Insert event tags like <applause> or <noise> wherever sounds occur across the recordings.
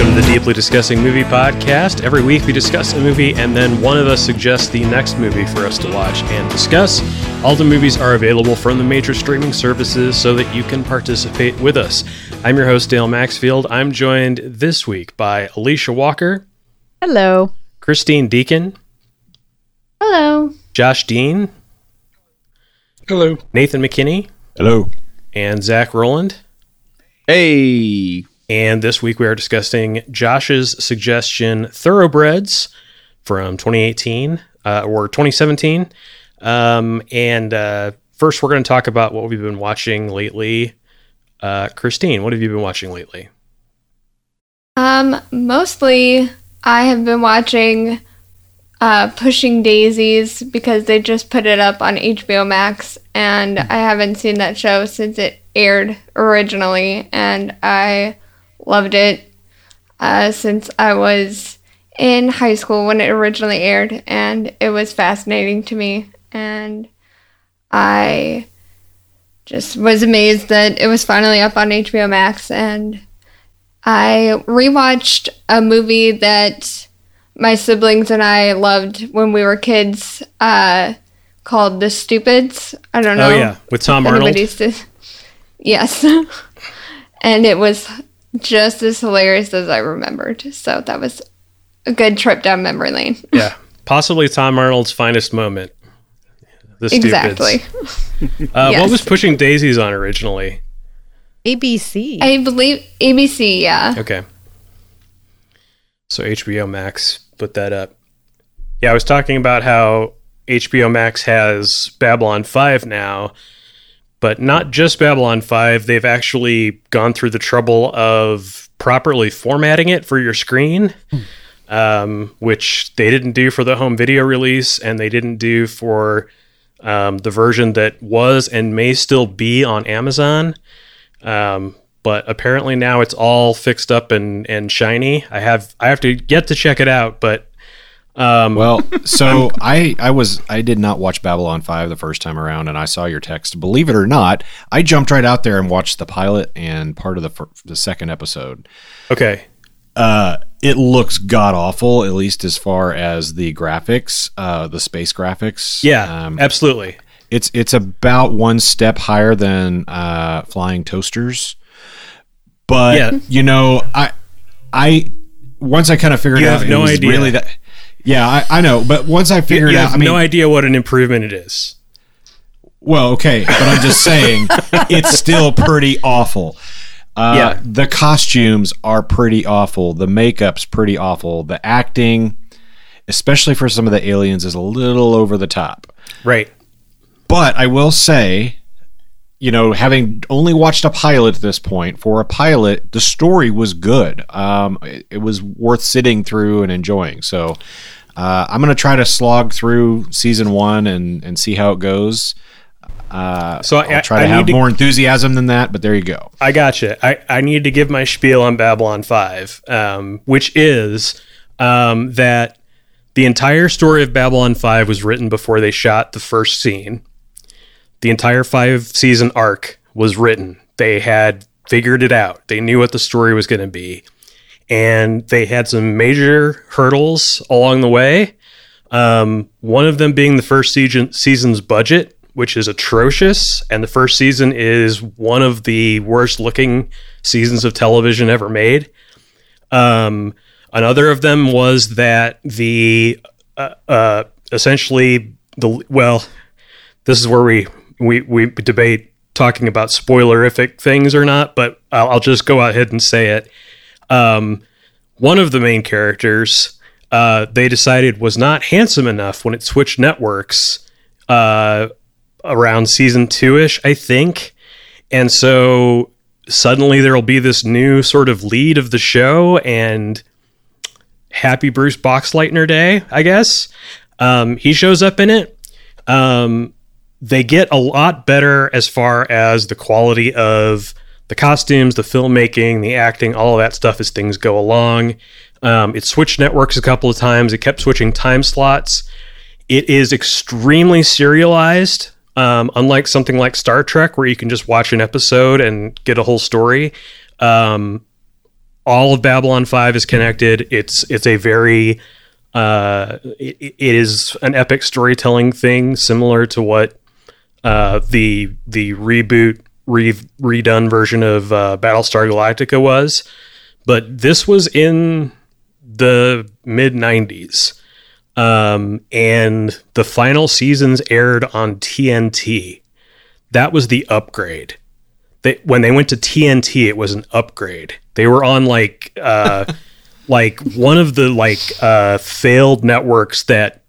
Welcome to the Deeply Discussing Movie Podcast. Every week we discuss a movie and then one of us suggests the next movie for us to watch and discuss. All the movies are available from the major streaming services so that you can participate with us. I'm your host, Dale Maxfield. I'm joined this week by Alicia Walker, Hello. Christine Deacon, Hello. Josh Dean, Hello. Nathan McKinney, Hello. and Zach Roland. Hey. And this week we are discussing Josh's suggestion, Thoroughbreds from 2018 uh, or 2017. Um, and uh, first, we're going to talk about what we've been watching lately. Uh, Christine, what have you been watching lately? Um, mostly I have been watching uh, Pushing Daisies because they just put it up on HBO Max, and I haven't seen that show since it aired originally, and I loved it uh, since I was in high school when it originally aired, and it was fascinating to me, and I just was amazed that it was finally up on HBO Max, and I rewatched a movie that my siblings and I loved when we were kids, uh, called The Stupids. I don't know. Oh, yeah, with Tom Arnold. anybody's <laughs> yes, <laughs> and it was just as hilarious as I remembered. So that was a good trip down memory lane. Yeah, possibly Tom Arnold's finest moment. The Stupids. exactly. <laughs> Uh, What was Pushing Daisies on originally? ABC. I believe ABC. Yeah. Okay. So HBO Max put that up. Yeah, I was talking about how HBO Max has Babylon 5 now, but not just Babylon 5. They've actually gone through the trouble of properly formatting it for your screen, um, which they didn't do for the home video release and they didn't do for um, the version that was and may still be on Amazon. Um, but apparently now it's all fixed up and, and shiny. I have I have to get to check it out, but um, Well, <laughs> so I I was I did not watch Babylon 5 the first time around and I saw your text. Believe it or not, I jumped right out there and watched the pilot and part of the fir- the second episode. okay, Uh it looks god awful at least as far as the graphics, uh the space graphics. yeah, Um, absolutely. it's it's about one step higher than uh, flying toasters but Yeah. you know i i once i kind of figured You out have no idea. really that yeah I, I know but once i You, figured you out have i mean no idea what an improvement it is. well okay but i'm just saying <laughs> it's still pretty awful uh, Yeah. the costumes are pretty awful the makeup's pretty awful the acting especially for some of the aliens is a little over the top Right. But I will say, you know, having only watched a pilot at this point, for a pilot, the story was good. Um, it, it was worth sitting through and enjoying. So uh, I'm going to try to slog through season one and, and see how it goes. Uh, So I, I'll try I to have to- more enthusiasm than that, but there you go. I gotcha. I, I need to give my spiel on Babylon 5, um, which is um, that the entire story of Babylon 5 was written before they shot the first scene. The entire five season arc was written. They had figured it out, they knew what the story was going to be. And they had some major hurdles along the way. Um, one of them being the first season, season's budget, which is atrocious. And the first season is one of the worst looking seasons of television ever made. Um, another of them was that the uh, uh, essentially the well, this is where we we we debate talking about spoilerific things or not, but I'll, I'll just go ahead and say it. Um, one of the main characters uh, they decided was not handsome enough when it switched networks uh, around season two ish, I think. And so suddenly there will be this new sort of lead of the show and happy Bruce Boxleitner Day, I guess. Um, he shows up in it. Um, they get a lot better as far as the quality of the costumes, the filmmaking, the acting, all of that stuff as things go along. Um, it switched networks a couple of times. It kept switching time slots. It is extremely serialized, um, unlike something like Star Trek, where you can just watch an episode and get a whole story. Um, all of Babylon 5 is connected. It's it's a very uh, it, it is an epic storytelling thing similar to what uh, the the reboot re- redone version of uh, Battlestar Galactica was, but this was in the mid 90s. Um, and the final seasons aired on TNT. That was the upgrade. They, when they went to TNT, it was an upgrade. They were on like uh, <laughs> like one of the like uh, failed networks that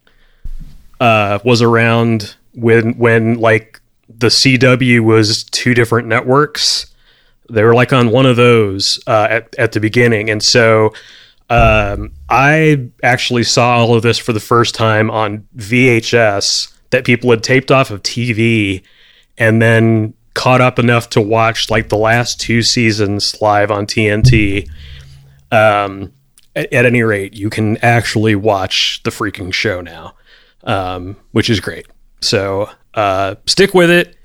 uh, was around when when like the CW was two different networks. They were like on one of those uh, at at the beginning, and so um, I actually saw all of this for the first time on VHS that people had taped off of TV, and then caught up enough to watch like the last two seasons live on TNT. Um, at, at any rate, you can actually watch the freaking show now, um, which is great. So uh, stick with it.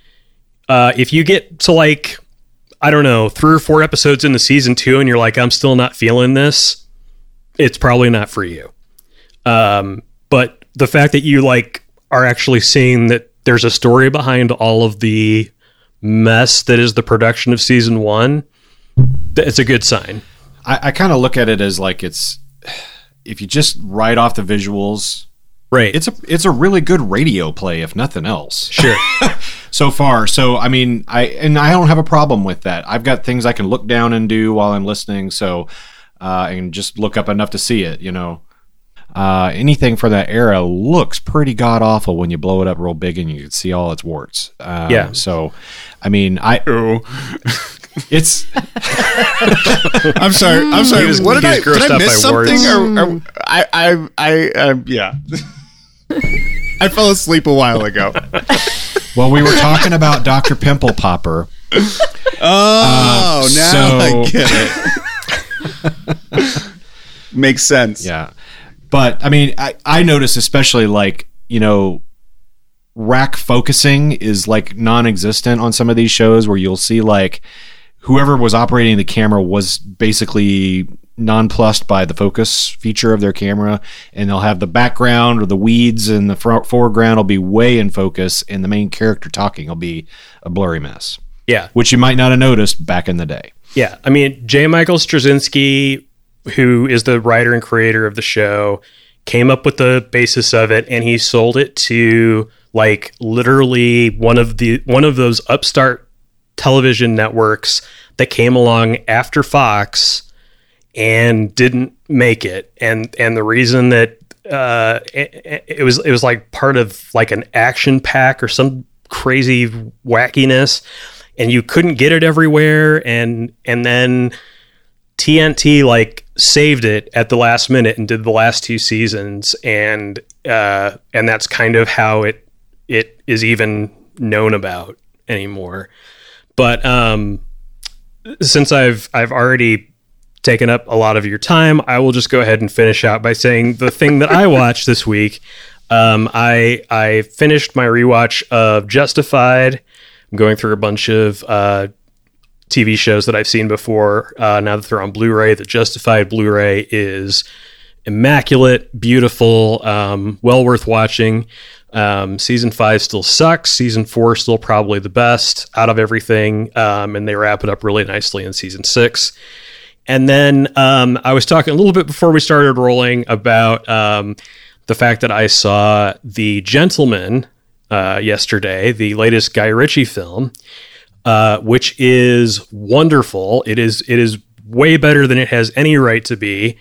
Uh, if you get to like, I don't know, three or four episodes into season two and you're like, I'm still not feeling this, it's probably not for you. Um, but the fact that you like are actually seeing that there's a story behind all of the mess that is the production of season one, it's a good sign. I, I kind of look at it as like it's if you just write off the visuals, Right. it's a it's a really good radio play if nothing else. sure. <laughs> so far. So I mean, I and I don't have a problem with that. I've got things I can look down and do while I'm listening. So uh, and just look up enough to see it. You know, uh, anything from that era looks pretty god awful when you blow it up real big and you can see all its warts. Um, Yeah. So, I mean, I it's <laughs> I'm sorry. I'm sorry. Was- what did I did I miss by words. something? Or, or- I I I um, yeah. <laughs> <laughs> I fell asleep a while ago. well, we were talking about Doctor Pimple Popper. Oh, uh, now so- I get it. Makes sense. Yeah. But I mean, I, I notice especially like, you know, rack focusing is like non existent on some of these shows where you'll see like whoever was operating the camera was basically nonplussed by the focus feature of their camera and they'll have the background or the weeds in the front foreground will be way in focus and the main character talking will be a blurry mess Yeah. which you might not have noticed back in the day Yeah, I mean, J. Michael Straczynski, who is the writer and creator of the show, came up with the basis of it, and he sold it to like literally one of the one of those upstart television networks that came along after Fox and didn't make it, and and the reason that uh, it, it was it was like part of like an action pack or some crazy wackiness and you couldn't get it everywhere. And and then TNT like saved it at the last minute and did the last two seasons. And uh and that's kind of how it it is even known about anymore. But um since I've I've already taken up a lot of your time I will just go ahead and finish out by saying the thing that I <laughs> watched this week um I I finished my rewatch of Justified I'm going through a bunch of uh, TV shows that I've seen before. Uh, now that they're on Blu-ray, the Justified Blu-ray is immaculate, beautiful, um, well worth watching. Um, season five still sucks. Season four still probably the best out of everything, um, and they wrap it up really nicely in season six. And then um, I was talking a little bit before we started rolling about um, the fact that I saw The Gentlemen uh, yesterday, the latest Guy Ritchie film, uh, which is wonderful. It is it is way better than it has any right to be.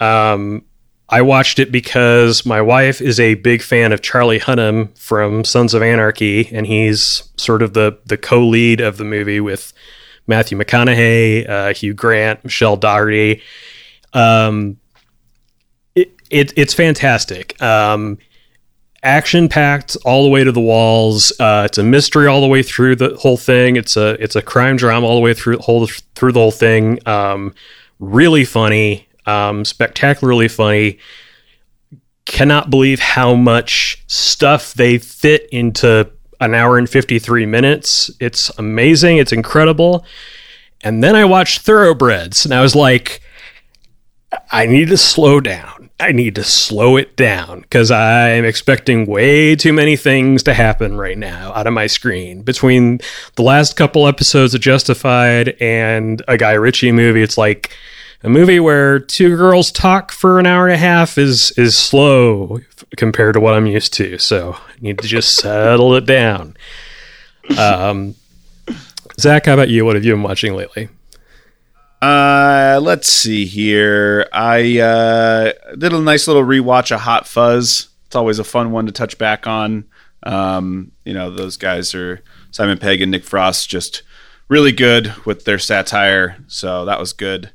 Um, I watched it because my wife is a big fan of Charlie Hunnam from Sons of Anarchy, and he's sort of the the co-lead of the movie with Matthew McConaughey, uh, Hugh Grant, Michelle Dockery. Um, it, it it's fantastic. Um, action packed all the way to the walls. Uh, it's a mystery all the way through the whole thing. It's a it's a crime drama all the way through whole through the whole thing. Um, really funny, um, spectacularly funny. Cannot believe how much stuff they fit into an hour and 53 minutes. It's amazing. It's incredible. And then I watched Thoroughbreds and I was like, I need to slow down. I need to slow it down because I'm expecting way too many things to happen right now out of my screen. Between the last couple episodes of Justified and a Guy Ritchie movie, it's like a movie where two girls talk for an hour and a half is is slow compared to what I'm used to. So I need to just settle it down. Um, Zach, how about you? What have you been watching lately? Uh, let's see here. I uh, did a nice little rewatch of Hot Fuzz. It's always a fun one to touch back on. Um, you know, those guys are Simon Pegg and Nick Frost, just really good with their satire. So that was good,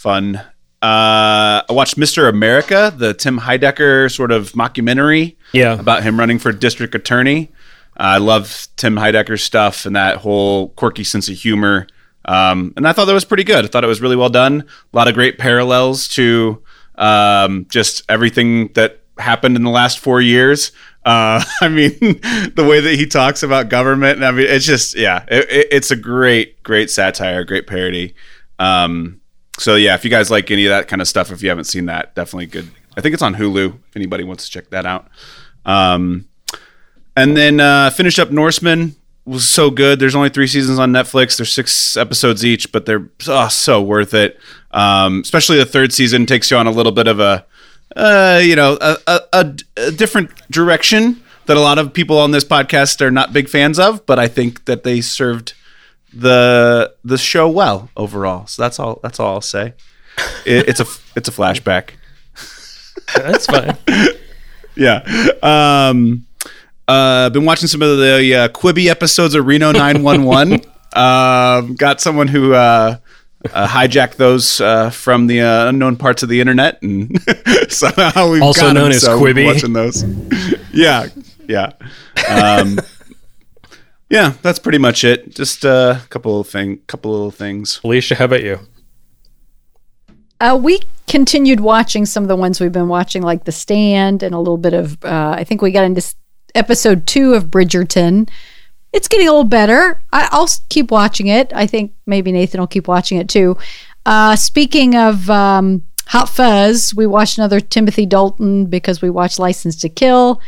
fun. Uh, I watched Mr. America, the Tim Heidecker sort of mockumentary Yeah. about him running for district attorney. I love Tim Heidecker's stuff and that whole quirky sense of humor. Um, and I thought that was pretty good. I thought it was really well done. A lot of great parallels to um, just everything that happened in the last four years. Uh, <laughs> I mean, <laughs> the way that he talks about government. I mean, it's just, yeah, it, it, it's a great, great satire, great parody. Um, so, yeah, if you guys like any of that kind of stuff, if you haven't seen that, definitely good. I think it's on Hulu if anybody wants to check that out. Um, and then uh, finish up Norsemen was so good. There's only three seasons on Netflix. There's six episodes each, but they're oh, so worth it. Um, especially the third season takes you on a little bit of a, uh, you know, a, a, a, a different direction that a lot of people on this podcast are not big fans of. But I think that they served the the show well overall. So that's all. That's all I'll say. It, it's a it's a flashback. That's fine. <laughs> Yeah. Um, uh, been watching some of the uh, Quibi episodes of Reno 911. <laughs> um, got someone who uh, uh, hijacked those uh, from the uh, unknown parts of the internet, and <laughs> somehow we've Also known as so Quibi. Watching those. yeah, yeah, um, yeah. That's pretty much it. Just a couple of thing, couple little things. Alicia, how about you? Uh, we continued watching some of the ones we've been watching, like The Stand and a little bit of, uh, I think we got into episode two of Bridgerton. It's getting a little better. I, I'll keep watching it. I think maybe Nathan will keep watching it too. Uh, speaking of um, Hot Fuzz, we watched another Timothy Dalton because we watched License to Kill.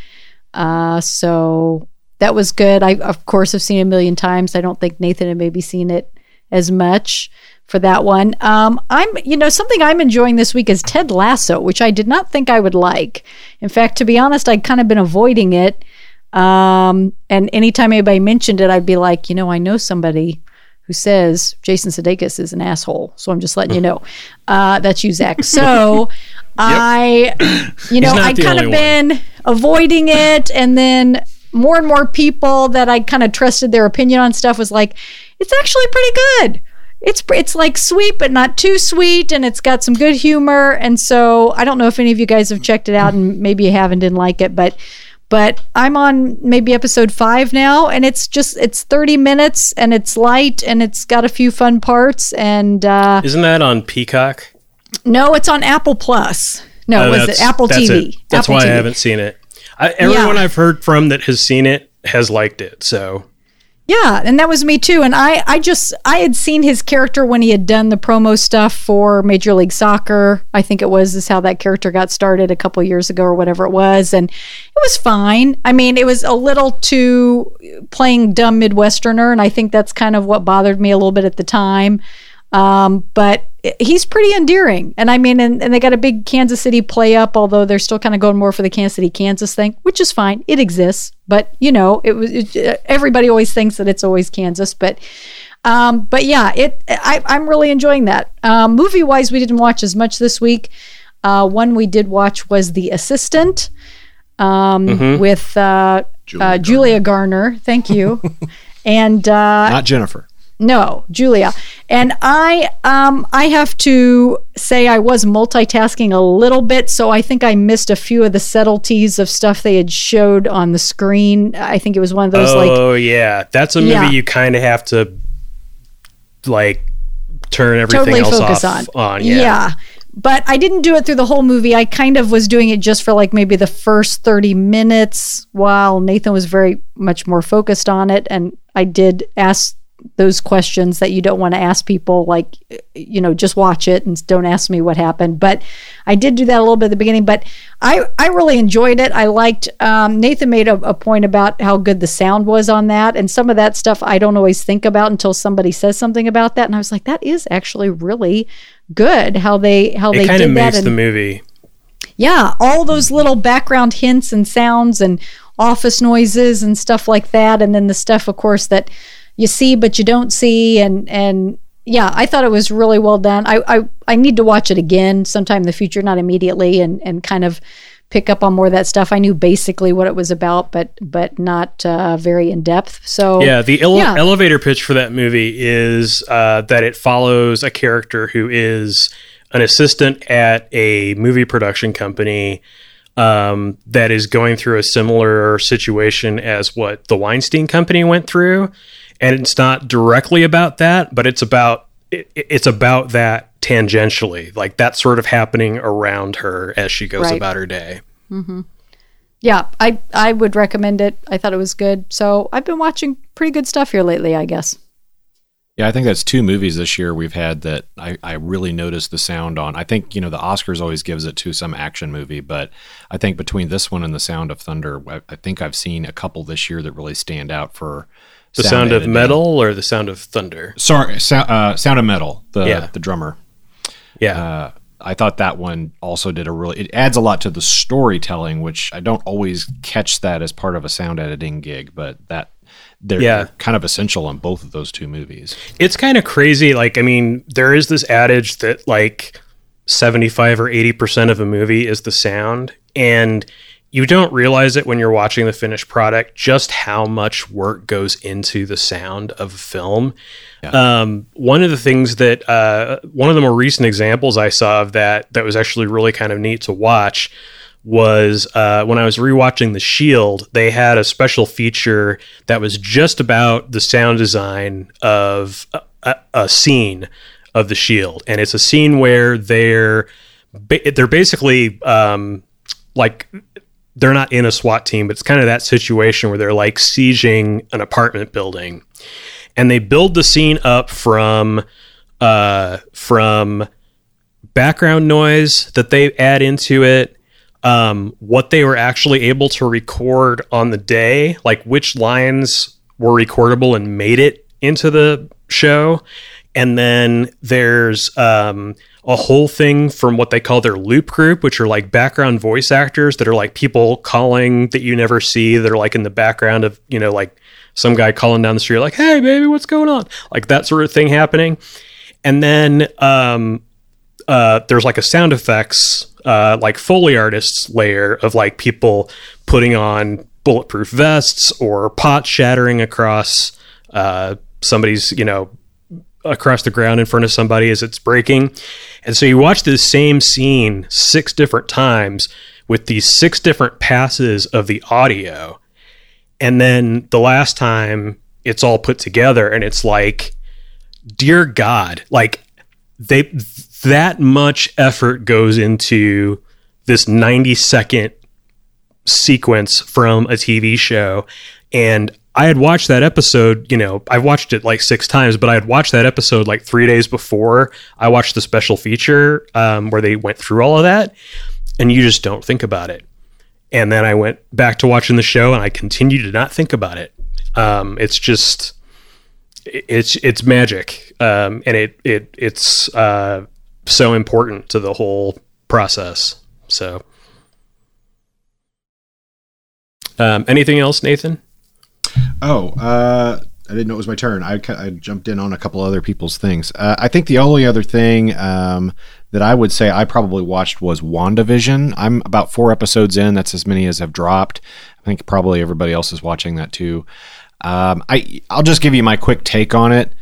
Uh, so that was good. I, of course, have seen it a million times. I don't think Nathan had maybe seen it as much for that one. Um, I'm, you know, something I'm enjoying this week is Ted Lasso, which I did not think I would like. In fact, to be honest, I'd kind of been avoiding it. Um, and anytime anybody mentioned it, I'd be like, you know, I know somebody who says Jason Sudeikis is an asshole. So I'm just letting you know. Uh, that's you, Zach. <laughs> So I, you know, I'd kind of one. been avoiding it. And then more and more people that I kind of trusted their opinion on stuff was like, it's actually pretty good. It's it's like sweet but not too sweet, and it's got some good humor. And so I don't know if any of you guys have checked it out, and maybe you haven't, didn't like it, but but I'm on maybe episode five now, and it's just it's 30 minutes, and it's light, and it's got a few fun parts. And uh, Isn't that on Peacock? no, it's on Apple Plus. No, Oh, was it Apple that's TV? it. That's Apple why I haven't seen it. I, everyone Yeah. I've heard from that has seen it has liked it. So Yeah, and that was me too. And I, I just, I had seen his character when he had done the promo stuff for Major League Soccer. I think it was is how that character got started a couple years ago or whatever it was, and it was fine. I mean, it was a little too playing dumb Midwesterner, and I think that's kind of what bothered me a little bit at the time. Um, but he's pretty endearing. And I mean, and, and they got a big Kansas City play up, although they're still kind of going more for the Kansas City, Kansas thing, which is fine. It exists, but you know, it was it, everybody always thinks that it's always Kansas, but. Um, but yeah, it I, I'm really enjoying that. Um, movie wise, we didn't watch as much this week. Uh, one we did watch was The Assistant um, with uh, Julia, uh, Julia Garner. Thank you. <laughs> and uh, Not Jennifer. No, Julia. And I um I have to say I was multitasking a little bit, so I think I missed a few of the subtleties of stuff they had showed on the screen. I think it was one of those like oh yeah, that's a movie Yeah. you kind of have to like turn everything totally else focus off on. Yeah. But I didn't do it through the whole movie. I kind of was doing it just for like maybe the first 30 minutes while Nathan was very much more focused on it. And I did ask those questions that you don't want to ask people like you know just watch it and don't ask me what happened but i did do that a little bit at the beginning but i i really enjoyed it i liked um, nathan made a, a point about how good the sound was on that and some of that stuff i don't always think about until somebody says something about that and i was like that is actually really good how they how It they kind of makes and- the movie. yeah, all those little background hints and sounds and office noises and stuff like that, and then the stuff, of course, that you see but you don't see, and and yeah, I thought it was really well done. I I, I need to watch it again sometime in the future, not immediately, and and kind of pick up on more of that stuff. I knew basically what it was about, but but not uh, very in depth. So Yeah, the ele- Yeah. elevator pitch for that movie is uh, that it follows a character who is an assistant at a movie production company um, that is going through a similar situation as what the Weinstein Company went through, and it's not directly about that, but it's about it, it's about that tangentially, like that's sort of happening around her as she goes Right. about her day. Mm-hmm. yeah, I I would recommend it. I thought it was good. So I've been watching pretty good stuff here lately, I guess. Yeah, I think that's two movies this year we've had that I, I really noticed the sound on. I think, you know, the Oscars always gives it to some action movie, but I think between this one and The Sound of Thunder, I, I think I've seen a couple this year that really stand out for The sound, of metal or the sound of thunder? Sorry, sound, uh, sound of Metal, the, Yeah. the drummer. Yeah. Uh, I thought that one also did a really, it adds a lot to the storytelling, which I don't always catch that as part of a sound editing gig, but that they're, Yeah. they're kind of essential on both of those two movies. it's kind of crazy. Like, I mean, there is this adage that like 75 or 80% of a movie is the sound. And you don't realize it when you're watching the finished product, just how much work goes into the sound of a film. Um, one of the things that, uh, one of the more recent examples I saw of that, that was actually really kind of neat to watch was uh, when I was rewatching The Shield, they had a special feature that was just about the sound design of a, a, a scene of The Shield, and it's a scene where they're ba- they're basically um, like they're not in a SWAT team, but it's kind of that situation where they're like sieging an apartment building, and they build the scene up from uh, from background noise that they add into it um, what they were actually able to record on the day, like which lines were recordable and made it into the show. And then there's um, a whole thing from what they call their loop group, which are like background voice actors that are like people calling that you never see. That are like in the background of, you know, like some guy calling down the street, like, hey, baby, what's going on? Like that sort of thing happening. And then um, uh, there's like a sound effects uh, like foley artists layer of like people putting on bulletproof vests or pots shattering across uh, somebody's you know across the ground in front of somebody as it's breaking. And so you watch this same scene six different times with these six different passes of the audio. And then the last time it's all put together and it's like dear god like they that much effort goes into this 90 second sequence from a TV show. And I had watched that episode, you know, I watched it like six times, but I had watched that episode like three days before I watched the special feature um, where they went through all of that, and you just don't think about it. And then I went back to watching the show, and I continue to not think about it. Um, it's just, it's it's magic, um, and it it it's uh, so important to the whole process. So, um, anything else, Nathan? Oh, uh, I didn't know it was my turn. I, I jumped in on a couple other people's things. Uh, I think the only other thing um, that I would say I probably watched was WandaVision. I'm about four episodes in. That's as many as have dropped. I think probably everybody else is watching that too. Um, I I'll just give you my quick take on it.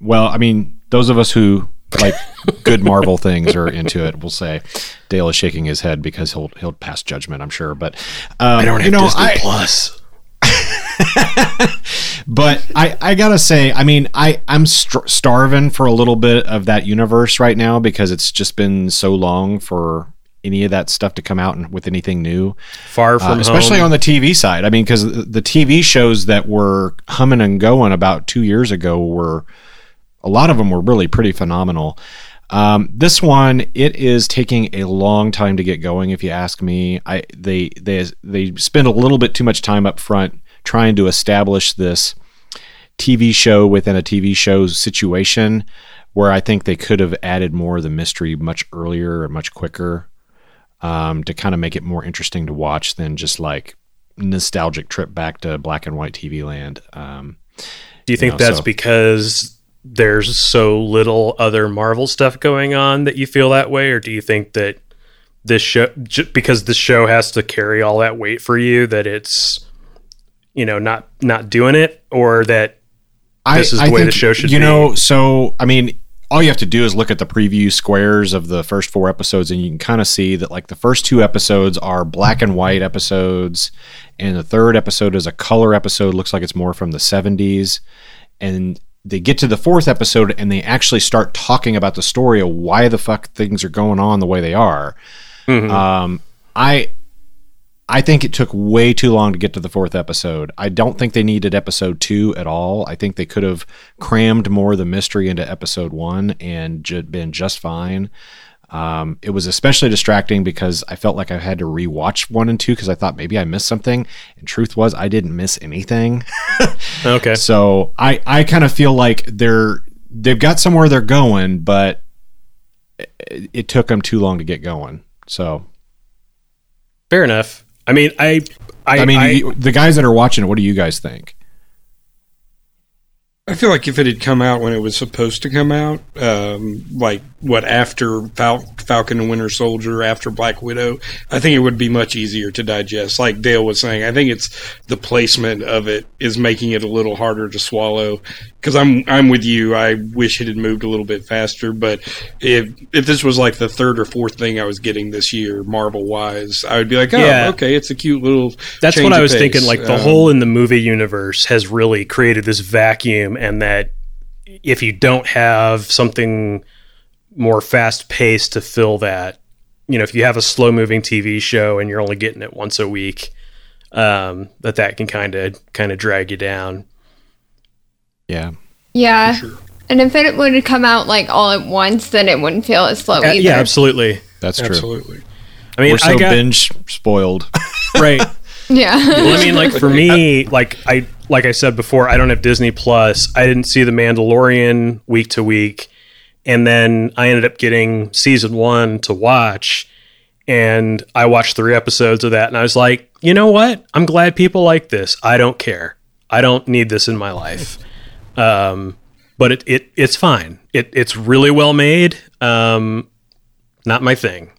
Well, I mean, those of us who like <laughs> good Marvel things are into it. We'll say Dale is shaking his head because he'll he'll pass judgment. I'm sure, but um, I don't have you know, I, Plus. <laughs> but I, I gotta say, I mean, I I'm str starving for a little bit of that universe right now because it's just been so long for any of that stuff to come out and with anything new. Far Uh, from especially home. on the TV side. I mean, because the TV shows that were humming and going about two years ago were a lot of them were really pretty phenomenal. Um, this one, it is taking a long time to get going. If you ask me, I they they they spend a little bit too much time up front trying to establish this TV show within a TV show situation, where I think they could have added more of the mystery much earlier and much quicker um, to kind of make it more interesting to watch than just like nostalgic trip back to black and white TV land. Um, Do you think know, that's so- because there's so little other Marvel stuff going on that you feel that way, or do you think that this show, j- because the show has to carry all that weight for you, that it's you know not not doing it, or that This is the way the show should you be. know so i mean all you have to do is look at the preview squares of the first four episodes and you can kind of see that like the first two episodes are black and white episodes and the third episode is a color episode looks like it's more from the 70s and they get to the fourth episode and they actually start talking about the story of why the fuck things are going on the way they are. Um, i I think it took way too long to get to the fourth episode. I don't think they needed episode two at all. I think they could have crammed more of the mystery into episode one and ju- been just fine. Um, it was especially distracting because I felt like I had to rewatch one and two because I thought maybe I missed something. And truth was, I didn't miss anything. <laughs> okay, So I, I kind of feel like they're they've got somewhere they're going, but it, it took them too long to get going. So fair enough. I mean, I I, I mean, I- you- the guys that are watching it, what do you guys think? I feel like if it had come out when it was supposed to come out, um, like what after Fal- Falcon and Winter Soldier, after Black Widow, I think it would be much easier to digest. Like Dale was saying, I think it's the placement of it is making it a little harder to swallow. Because I'm I'm with you. I wish it had moved a little bit faster. But if if this was like the third or fourth thing I was getting this year, Marvel wise, I would be like, oh, Yeah. okay, it's a cute little. That's what I was pace. thinking. Like the Um, hole in the movie universe has really created this vacuum, and that if you don't have something more fast paced to fill that, you know, if you have a slow moving TV show and you're only getting it once a week, um, that that can kind of kind of drag you down. Yeah. Yeah. And if it would have come out like all at once, then it wouldn't feel as slow Uh, either. yeah, absolutely. That's true. absolutely. I mean, We're so I got binge spoiled. <laughs> right. Yeah. Well, I mean, like for <laughs> me, like I like I said before, I don't have Disney Plus. I didn't see The Mandalorian week to week, and then I ended up getting season one to watch, and I watched three episodes of that, and I was like, you know what? I'm glad people like this. I don't care. I don't need this in my life. Um, but it, it it's fine. It it's really well made. Um, not my thing.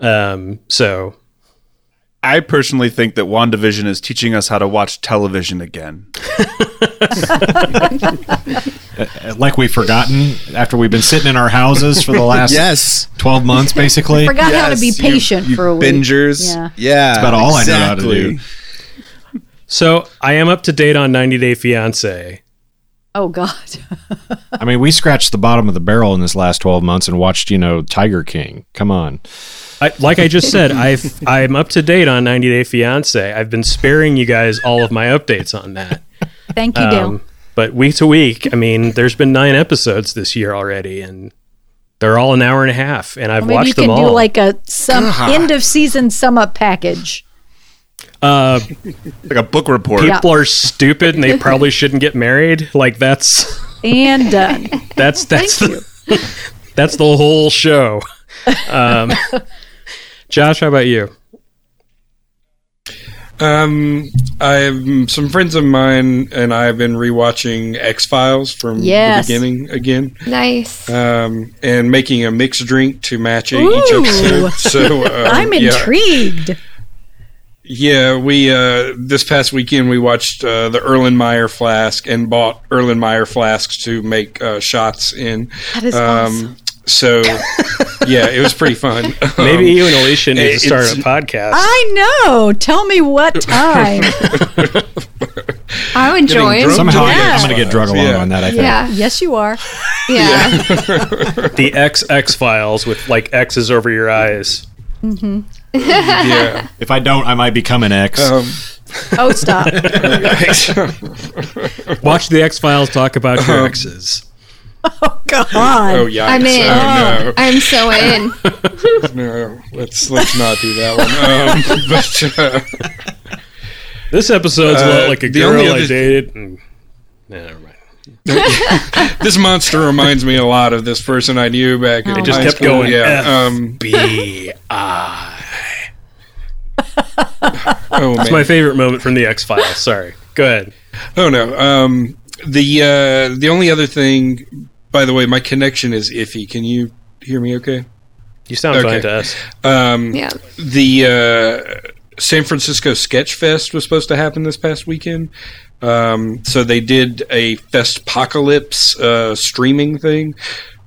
Um, so I personally think that WandaVision is teaching us how to watch television again. <laughs> like we've forgotten after we've been sitting in our houses for the last Yes. 12 months, basically. Forgot how to be Yes, you- patient you for a week. Bingers. Yeah. Yeah. That's about all I know how to do. So I am up to date on 90 Day Fiance. Oh God. <laughs> I mean, we scratched the bottom of the barrel in this last 12 months and watched, you know, Tiger King. Come on. I, like I just said, I've I'm up to date on 90 Day Fiance. I've been sparing you guys all of my updates on that. Thank you, Dale. Um, but week to week, I mean, there's been nine episodes this year already, and they're all an hour and a half, and I've Maybe you watched can them do all. like a some end of season sum up package. Uh, <laughs> Like a book report. people are stupid, and they probably <laughs> shouldn't get married. Like that's And done. <laughs> that's that's the, that's the whole show. Um, Josh, how about you? Um, I've some friends of mine and I have been rewatching X Files from Yes. the beginning again, nice. um, and making a mixed drink to match each Ooh. episode. So um, I'm intrigued. Yeah, we uh, this past weekend we watched uh, the Erlenmeyer flask and bought Erlenmeyer flasks to make uh, shots in. That is Um, awesome. So yeah, it was pretty fun. <laughs> Maybe Um, you and Alicia need to start a podcast. I know. Tell me what <laughs> time. I would join. drunk Somehow to I- the I'm going to get drug along Yeah. on that, I think. Yeah. yes, you are. Yeah. <laughs> the XX files with like X's over your eyes. Yeah. If I don't, I might become an ex. Um, Oh, stop. <laughs> Watch the X Files talk about your exes. God. oh yeah. I'm in. Oh, I'm so in. no, <laughs> no. Let's let's not do that one. Um, <laughs> but uh, This episode's a lot Uh, like a girl only I dated. And, nah, never mind. this monster reminds me a lot of this person I knew back in It just high kept school. going. Yeah. F Um, B I. <laughs> oh It's my favorite moment from the X Files. Sorry. Go ahead. Oh no. Um, the uh, the only other thing, by the way, my connection is iffy. Can you hear me? Okay. You sound Okay. fine to us. Um, Yeah. the uh, San Francisco Sketch Fest was supposed to happen this past weekend. Um, so they did a Fest Apocalypse uh, streaming thing.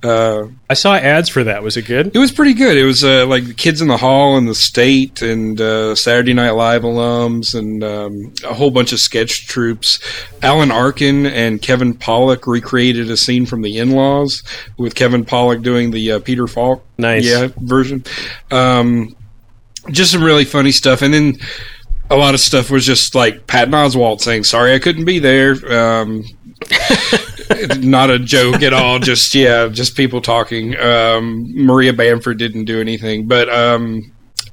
Uh, I saw ads for that. Was it good? it was pretty good. It was uh, like Kids in the Hall and the State and uh, Saturday Night Live alums and um, a whole bunch of sketch troupes. Alan Arkin and Kevin Pollak recreated a scene from The In-Laws with Kevin Pollak doing the uh, Peter Falk Nice. yeah version. Um, just some really funny stuff, and then a lot of stuff was just like Patton Oswalt saying, "Sorry, I couldn't be there." Um, <laughs> <laughs> not a joke at all. Just yeah, just people talking. Um, Maria Bamford didn't do anything, but um,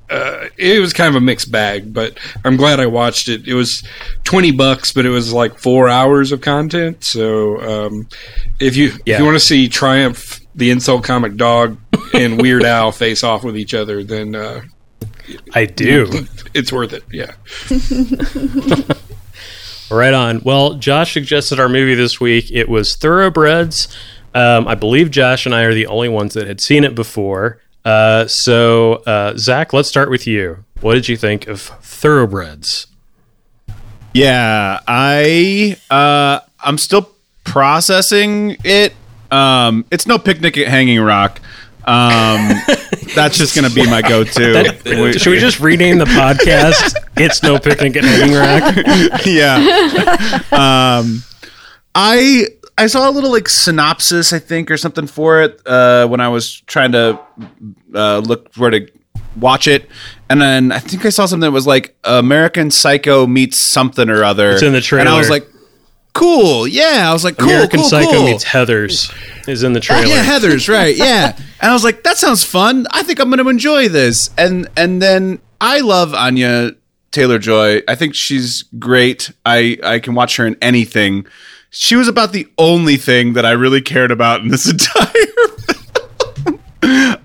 uh, it was kind of a mixed bag. But I'm glad I watched it. It was twenty bucks, but it was like four hours of content. So um, if you if you want to see Triumph, the insult comic dog, and Weird Al <laughs> face off with each other, then uh, I do. <laughs> it's worth it. Yeah. Right on. Well, Josh suggested our movie this week. It was Thoroughbreds. Um, I believe Josh and I are the only ones that had seen it before. Uh, so, uh, Zach, let's start with you. What did you think of Thoroughbreds? Yeah, I uh I'm still processing it. Um it's no picnic at Hanging Rock. Um that's just going to be my go-to. We- Should we just rename the podcast? it's no picnic at Hanging Rock. <laughs> yeah. um, I I saw a little like synopsis, I think, or something for it uh, when I was trying to uh, look where to watch it, and then I think I saw something that was like American Psycho meets something or other. It's in the trailer, and I was like, cool, yeah. I was like, cool, American cool, Psycho cool. meets Heather's is in the Oh, trailer. yeah, Heather's right. <laughs> Yeah, and I was like, that sounds fun. I think I'm going to enjoy this. And and then I love Anya Taylor Joy. I think she's great. I I can watch her in anything. She was about the only thing that I really cared about in this <laughs> entire.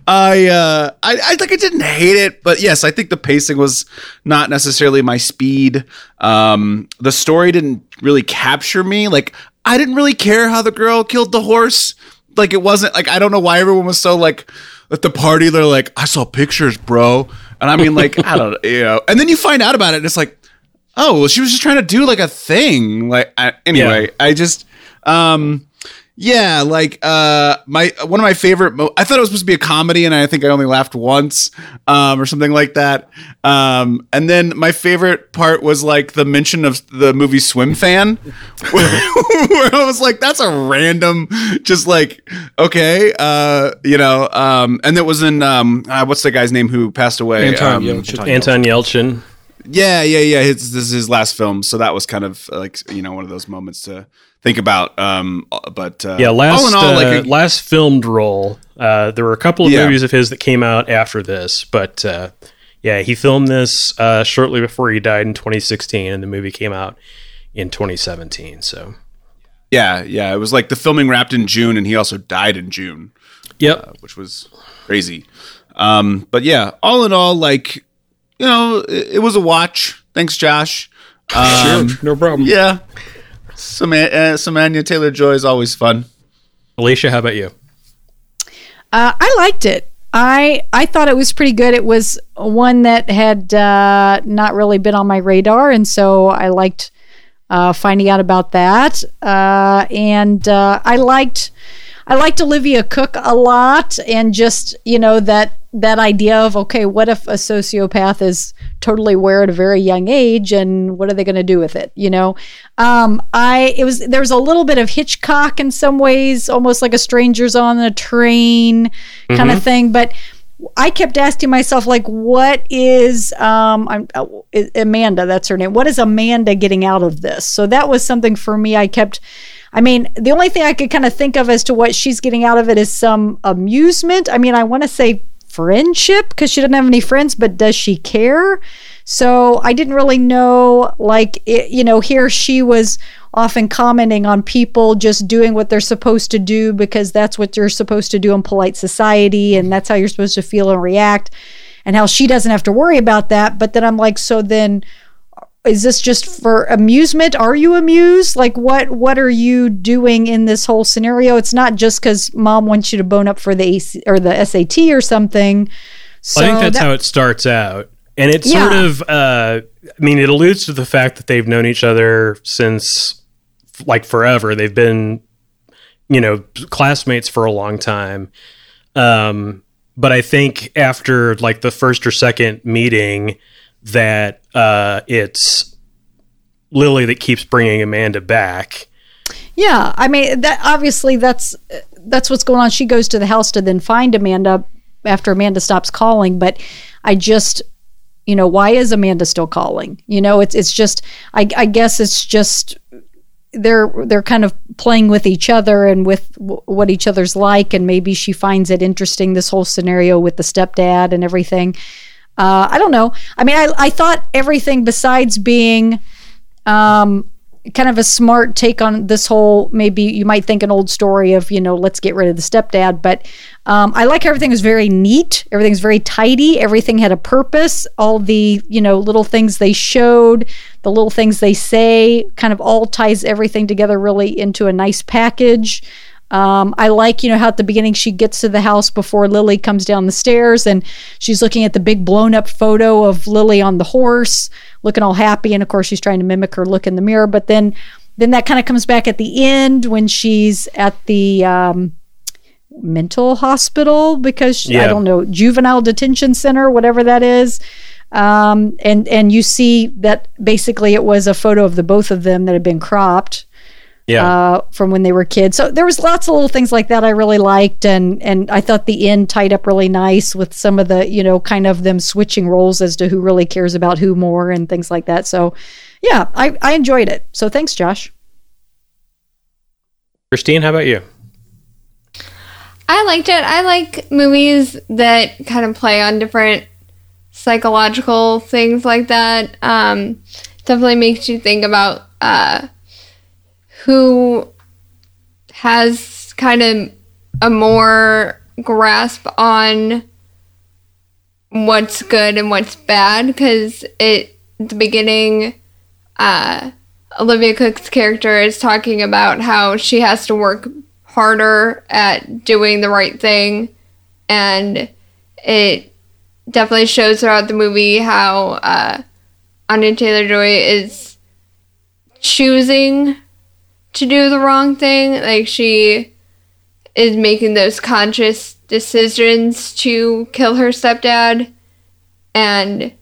I uh I, I like I didn't hate it, but yes, I think the pacing was not necessarily my speed. Um the story didn't really capture me. Like I didn't really care how the girl killed the horse. Like it wasn't like I don't know why everyone was so like at the party they're like, I saw pictures, bro. And I mean like, I don't <laughs> you know. And then you find out about it and it's like, oh, well, she was just trying to do like a thing. Like I, anyway, Yeah. I just um yeah, like uh my one of my favorite mo- I thought it was supposed to be a comedy and I think I only laughed once um or something like that. Um and then my favorite part was like the mention of the movie Swim Fan <laughs> where, where I was like that's a random just like okay, uh you know, um and it was in um uh, what's the guy's name who passed away? Anton um, Yelchin. Anton Yelchin. yeah, yeah, yeah. His, this is his last film, so that was kind of like you know one of those moments to think about. Um, but uh, Yeah, last all in all, uh, like a- last filmed role. Uh, there were a couple of Yeah. movies of his that came out after this, but uh, yeah, he filmed this uh, shortly before he died in 2016, and the movie came out in 2017. So, yeah, yeah. It was like the filming wrapped in June, and he also died in June, yep, which was crazy. Um, but yeah, all in all, like you know, it, it was a watch. Thanks, Josh. Um, sure, no problem. Yeah, some uh, some Anya Taylor Joy is always fun. Alicia, how about you? Uh, I liked it. I I thought it was pretty good. It was one that had uh, not really been on my radar, and so I liked uh, finding out about that. Uh, and uh, I liked I liked Olivia Cooke a lot, and just you know that that idea of okay, what if a sociopath is totally aware at a very young age, and what are they going to do with it? You know, um, I it was there was a little bit of Hitchcock in some ways, almost like a Strangers on a Train kind of thing, but I kept asking myself, like, what is um, I'm, uh, Amanda? That's her name. What is Amanda getting out of this? So that was something for me. I kept. I mean, the only thing I could kind of think of as to what she's getting out of it is some amusement. I mean, I want to say friendship because she doesn't have any friends, but does she care? So I didn't really know, like, it, you know, here she was often commenting on people just doing what they're supposed to do because that's what you're supposed to do in polite society and that's how you're supposed to feel and react and how she doesn't have to worry about that but then i'm like so then is this just for amusement are you amused like what what are you doing in this whole scenario it's not just because mom wants you to bone up for the AC, or the sat or something so I think that's that- how it starts out. And it Yeah. sort of, uh, I mean, it alludes to the fact that they've known each other since like forever. They've been, you know, classmates for a long time. Um, but I think after like the first or second meeting, that uh, it's Lily that keeps bringing Amanda back. Yeah, I mean that obviously that's that's what's going on. She goes to the house to then find Amanda after Amanda stops calling, but I just you know, why is Amanda still calling? You know, it's it's just I I guess it's just they're they're kind of playing with each other and with w- what each other's like and maybe she finds it interesting this whole scenario with the stepdad and everything. Uh, I don't know. I mean, I, I thought everything besides being um, kind of a smart take on this whole maybe you might think an old story of you know let's get rid of the stepdad but um, i like how everything was very neat everything's very tidy everything had a purpose all the you know little things they showed the little things they say kind of all ties everything together really into a nice package um, I like, you know, how at the beginning she gets to the house before Lily comes down the stairs and she's looking at the big blown up photo of Lily on the horse, looking all happy. And of course, she's trying to mimic her look in the mirror. But then, then that kind of comes back at the end when she's at the um, mental hospital because I Yeah. don't know juvenile detention center, whatever that is. Um, and and you see that basically it was a photo of the both of them that had been cropped Yeah. uh, from when they were kids. So there was lots of little things like that I really liked, and and I thought the end tied up really nice with some of the you know kind of them switching roles as to who really cares about who more and things like that. So yeah, I I enjoyed it. So thanks, Josh. Christine, how about you? I liked it. I like movies that kind of play on different psychological things like that. Um, definitely makes you think about uh, who has kind of a more grasp on what's good and what's bad because it the beginning uh, olivia cooke's character is talking about how she has to work harder at doing the right thing and it definitely shows throughout the movie how uh, anya taylor-joy is choosing to do the wrong thing like she is making those conscious decisions to kill her stepdad. And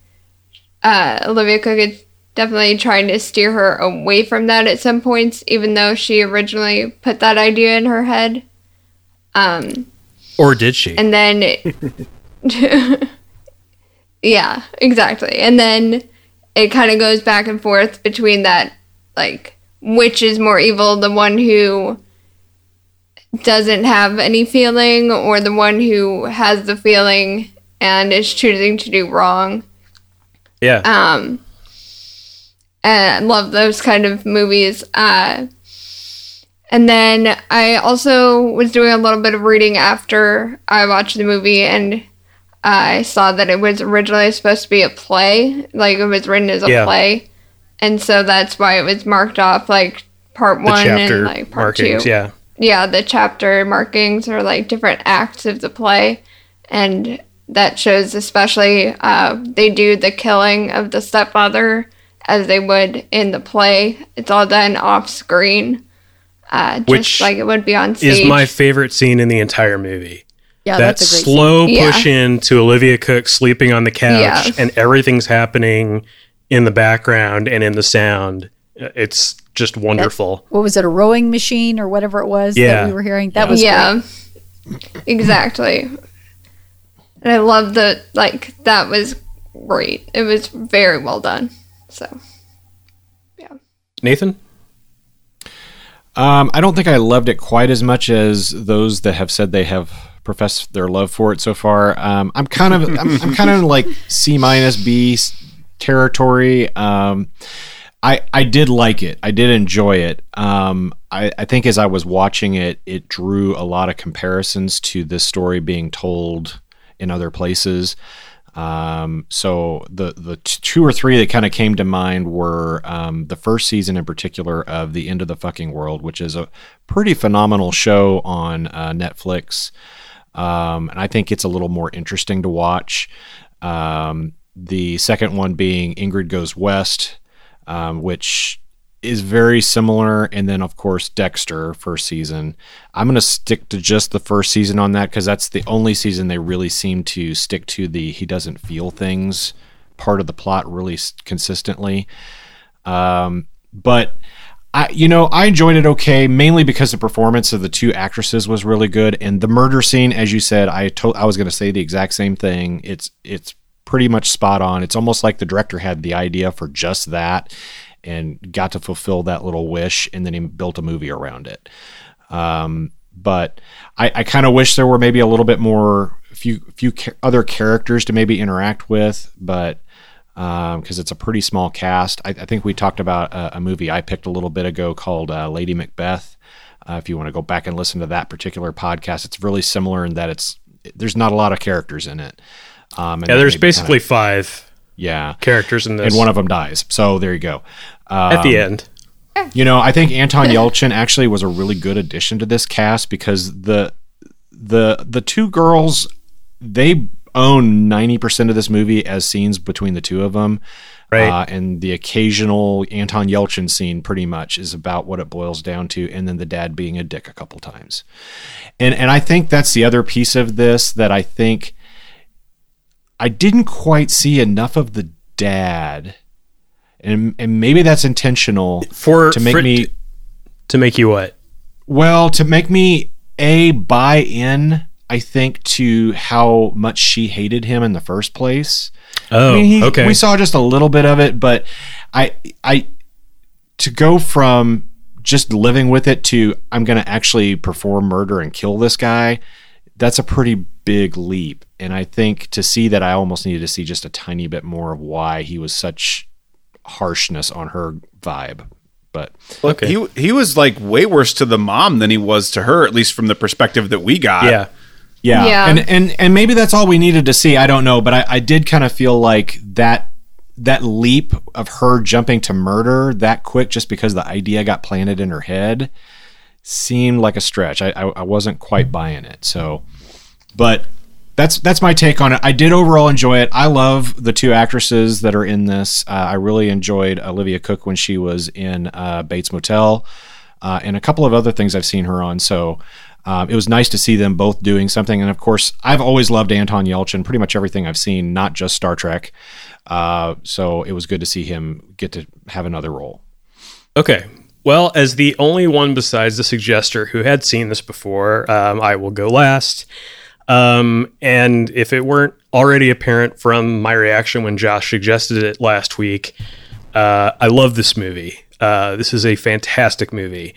uh, olivia cooke is definitely trying to steer her away from that at some points even though she originally put that idea in her head. Um, Or did she? and then <laughs> yeah exactly. And then it kind of goes back and forth between that like which is more evil the one who doesn't have any feeling or the one who has the feeling and is choosing to do wrong yeah. um and I love those kind of movies uh and then I also was doing a little bit of reading after I watched the movie and I saw that it was originally supposed to be a play like it was written as a Yeah. play and so that's why it was marked off like part the one chapter and like part markings. two Yeah. yeah, the chapter markings are like different acts of the play, and that shows especially uh, they do the killing of the stepfather as they would in the play. It's all done off screen, uh, just Which like it would be on stage. Is my favorite scene in the entire movie. Yeah, that that's scene. slow Yeah. push in to Olivia Cooke sleeping on the couch Yeah. and everything's happening in the background and in the sound. It's just wonderful. What was it? A rowing machine or whatever it was Yeah. that we were hearing. That was yeah, great. exactly. and I love the like that was great. It was very well done. So yeah. Nathan? Um, I don't think I loved it quite as much as those that have said they have professed their love for it so far. Um, I'm kind of I'm, I'm kind of like C minus B s- territory. Um, I I did like it. I did enjoy it. Um, I, I think as I was watching it, it drew a lot of comparisons to this story being told in other places. Um, so the the two or three that kind of came to mind were um, the first season in particular of The End of the Fucking World, which is a pretty phenomenal show on uh, Netflix, um, and I think it's a little more interesting to watch. Um, the second one being Ingrid Goes West, um, which is very similar, and then of course Dexter first season. I'm gonna stick to just the first season on that because that's the only season they really seem to stick to the he doesn't feel things part of the plot really consistently. Um, but I, you know, I enjoyed it okay, mainly because the performance of the two actresses was really good, and the murder scene, as you said, I told I was going to say the exact same thing. It's it's pretty much spot on. It's almost like the director had the idea for just that, and got to fulfill that little wish, and then he built a movie around it. Um, but I, I kind of wish there were maybe a little bit more, few few ca- other characters to maybe interact with, but because it's a pretty small cast. I, I think we talked about a, a movie I picked a little bit ago called uh, Lady Macbeth. Uh, if you want to go back and listen to that particular podcast, it's really similar in that it's there's not a lot of characters in it. Um, and Yeah, there's basically kinda- five yeah, characters in this. and one of them dies. So there you go. at the Um, end. you know, I think Anton <laughs> Yelchin actually was a really good addition to this cast because the the the two girls they own ninety percent of this movie as scenes between the two of them. Right. Uh, and the occasional Anton Yelchin scene pretty much is about what it boils down to, and then the dad being a dick a couple times. And and I think that's the other piece of this that I think I didn't quite see enough of the dad. And and maybe that's intentional For to make for- me to make you what? well, to make me a buy in, I think to how much she hated him in the first place. Oh, I mean, he, okay. we saw just a little bit of it, but I I to go from just living with it to I'm going to actually perform murder and kill this guy. That's a pretty big leap, and I think to see that, I almost needed to see just a tiny bit more of why he was such harshness on her vibe. But okay. He he was like way worse to the mom than he was to her, at least from the perspective that we got. yeah. Yeah. Yeah. And and and maybe that's all we needed to see. I don't know, but I, I did kind of feel like that that leap of her jumping to murder that quick just because the idea got planted in her head seemed like a stretch. I I, I wasn't quite buying it. So but that's that's my take on it. I did overall enjoy it. I love the two actresses that are in this. Uh, I really enjoyed Olivia Cooke when she was in uh, Bates Motel, uh, and a couple of other things I've seen her on. So um, it was nice to see them both doing something. And of course, I've always loved Anton Yelchin. Pretty much everything I've seen, not just Star Trek. Uh, so it was good to see him get to have another role. Okay. Well, as the only one besides the suggester who had seen this before, um, I will go last. Um, and if it weren't already apparent from my reaction when Josh suggested it last week, uh, I love this movie. Uh, this is a fantastic movie.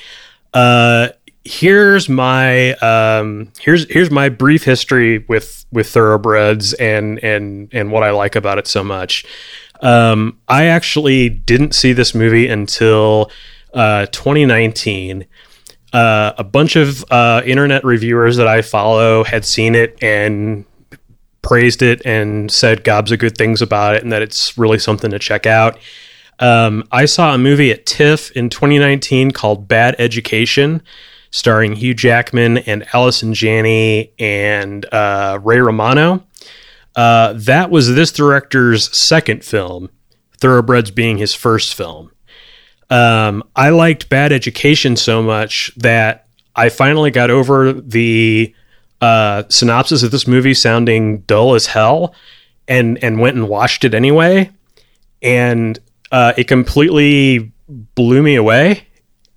Uh, here's my um, here's here's my brief history with with thoroughbreds and and and what I like about it so much. Um, I actually didn't see this movie until uh, 2019. Uh, a bunch of uh, internet reviewers that I follow had seen it and praised it and said gobs of good things about it and that it's really something to check out. Um, I saw a movie at TIFF in 2019 called Bad Education, starring Hugh Jackman and Allison Janney and uh, Ray Romano. Uh, that was this director's second film, Thoroughbreds being his first film. Um, I liked Bad Education so much that I finally got over the uh, synopsis of this movie sounding dull as hell, and and went and watched it anyway, and uh, it completely blew me away,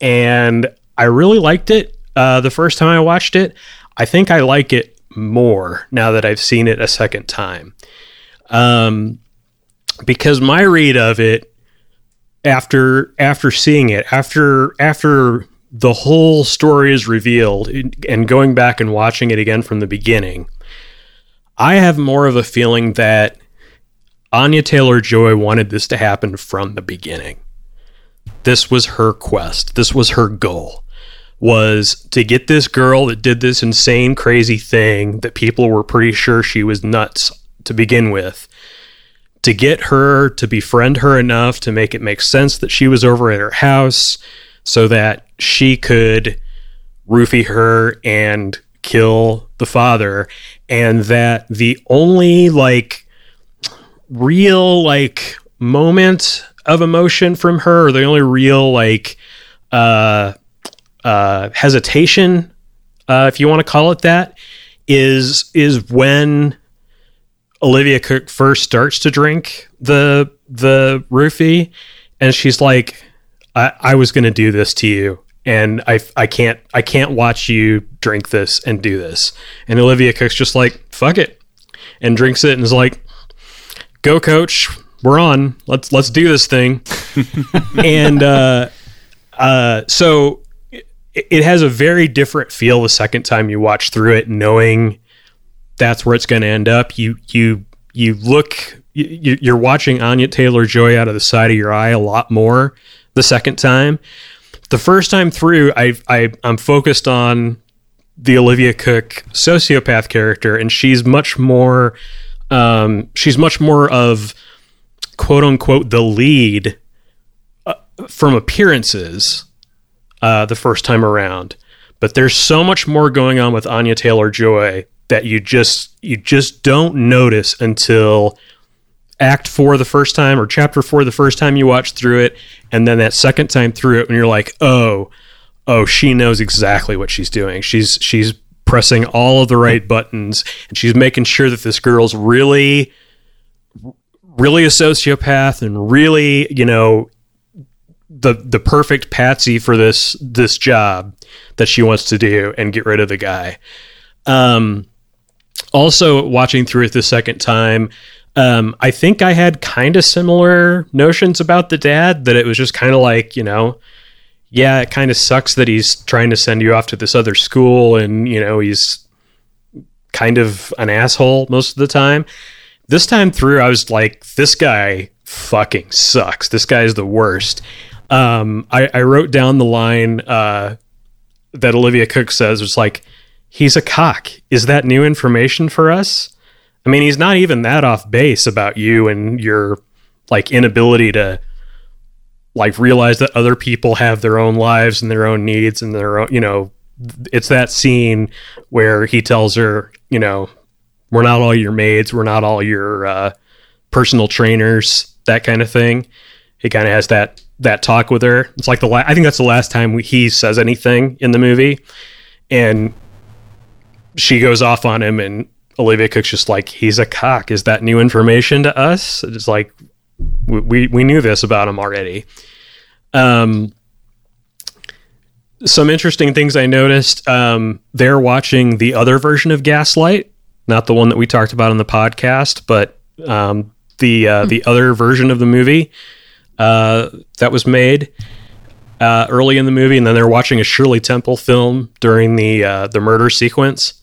and I really liked it uh, the first time I watched it. I think I like it more now that I've seen it a second time. Um, because my read of it after after seeing it after after the whole story is revealed and going back and watching it again from the beginning, I have more of a feeling that Anya Taylor Joy wanted this to happen from the beginning. This was her quest. This was her goal was to get this girl that did this insane crazy thing that people were pretty sure she was nuts to begin with to get her to befriend her enough to make it make sense that she was over at her house so that she could roofie her and kill the father. And that the only like real like moment of emotion from her or the only real like uh uh hesitation uh if you want to call it that is is when Olivia Cooke first starts to drink the the roofie and she's like I, I was going to do this to you and I, I can't I can't watch you drink this and do this. And Olivia Cooke's just like fuck it, and drinks it and is like, "Go, coach, we're on. Let's let's do this thing." <laughs> and uh, uh, so it, it has a very different feel the second time you watch through it, knowing that's where it's going to end up. You you you look you, you're watching Anya Taylor Joy out of the side of your eye a lot more the second time the first time through, I, I I'm focused on the Olivia Cooke sociopath character, and she's much more um, she's much more of quote unquote the lead uh, from appearances uh, the first time around. But there's so much more going on with Anya Taylor Joy that you just you just don't notice until act four the first time or chapter four the first time you watch through it and then that second time through it when you're like oh oh she knows exactly what she's doing. She's she's pressing all of the right buttons and she's making sure that this girl's really really a sociopath and really you know the the perfect patsy for this this job that she wants to do and get rid of the guy. Um also watching through it the second time um, I think I had kind of similar notions about the dad that it was just kind of like, you know, yeah, it kind of sucks that he's trying to send you off to this other school and, you know, he's kind of an asshole most of the time. This time through, I was like, this guy fucking sucks. This guy is the worst. Um, I, I, wrote down the line uh, that Olivia Cooke says, it's like, he's a cock. Is that new information for us? I mean, he's not even that off base about you and your like inability to like realize that other people have their own lives and their own needs and their own, you know, it's that scene where he tells her, you know, we're not all your maids, we're not all your uh, personal trainers, that kind of thing. He kind of has that that talk with her. It's like the la- I think that's the last time he says anything in the movie, and she goes off on him and Olivia Cooke's just like, he's a cock. Is that new information to us? It's like, we, we knew this about him already. Um, some interesting things I noticed. Um, they're watching the other version of Gaslight, not the one that we talked about on the podcast, but um, the uh, the other version of the movie uh, that was made uh, early in the movie, and then they're watching a Shirley Temple film during the uh, the murder sequence.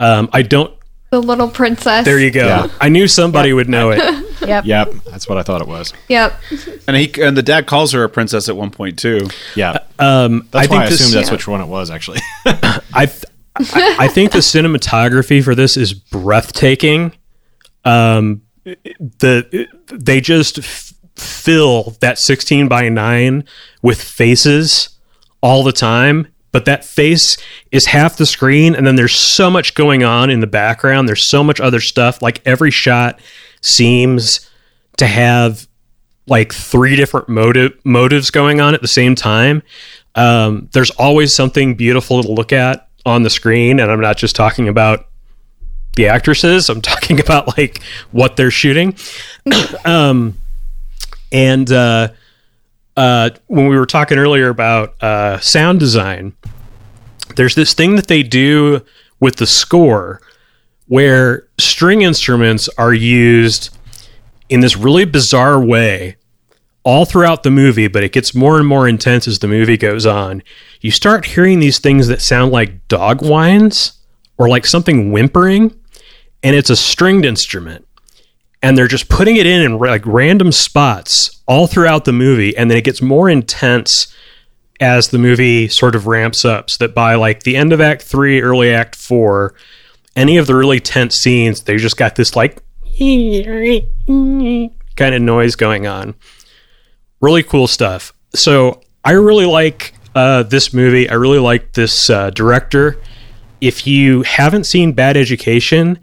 Um, I don't the Little Princess. There you go. Yeah. I knew somebody would know it. <laughs> Yep. Yep, that's what I thought it was. Yep. And he and the dad calls her a princess at one point too. Yeah, Um, that's I why think I this, assumed that's yeah. which one it was actually. <laughs> I, I I think the cinematography for this is breathtaking. Um, the they just f- fill that 16 by 9 with faces all the time but that face is half the screen and then there's so much going on in the background. There's so much other stuff. Like every shot seems to have like three different motive motives going on at the same time. Um, there's always something beautiful to look at on the screen and i'm not just talking about the actresses. I'm <laughs> talking about like what they're shooting. <coughs> Um, and uh, uh, when we were talking earlier about uh, sound design, there's this thing that they do with the score where string instruments are used in this really bizarre way all throughout the movie, but it gets more and more intense as the movie goes on. You start hearing these things that sound like dog whines or like something whimpering, and it's a stringed instrument. And they're just putting it in in like random spots all throughout the movie, and then it gets more intense as the movie sort of ramps up. So that by like the end of Act Three, early Act Four, any of the really tense scenes, they just got this like <laughs> kind of noise going on. Really cool stuff. So I really like uh, this movie. I really like this uh, director. If you haven't seen Bad Education,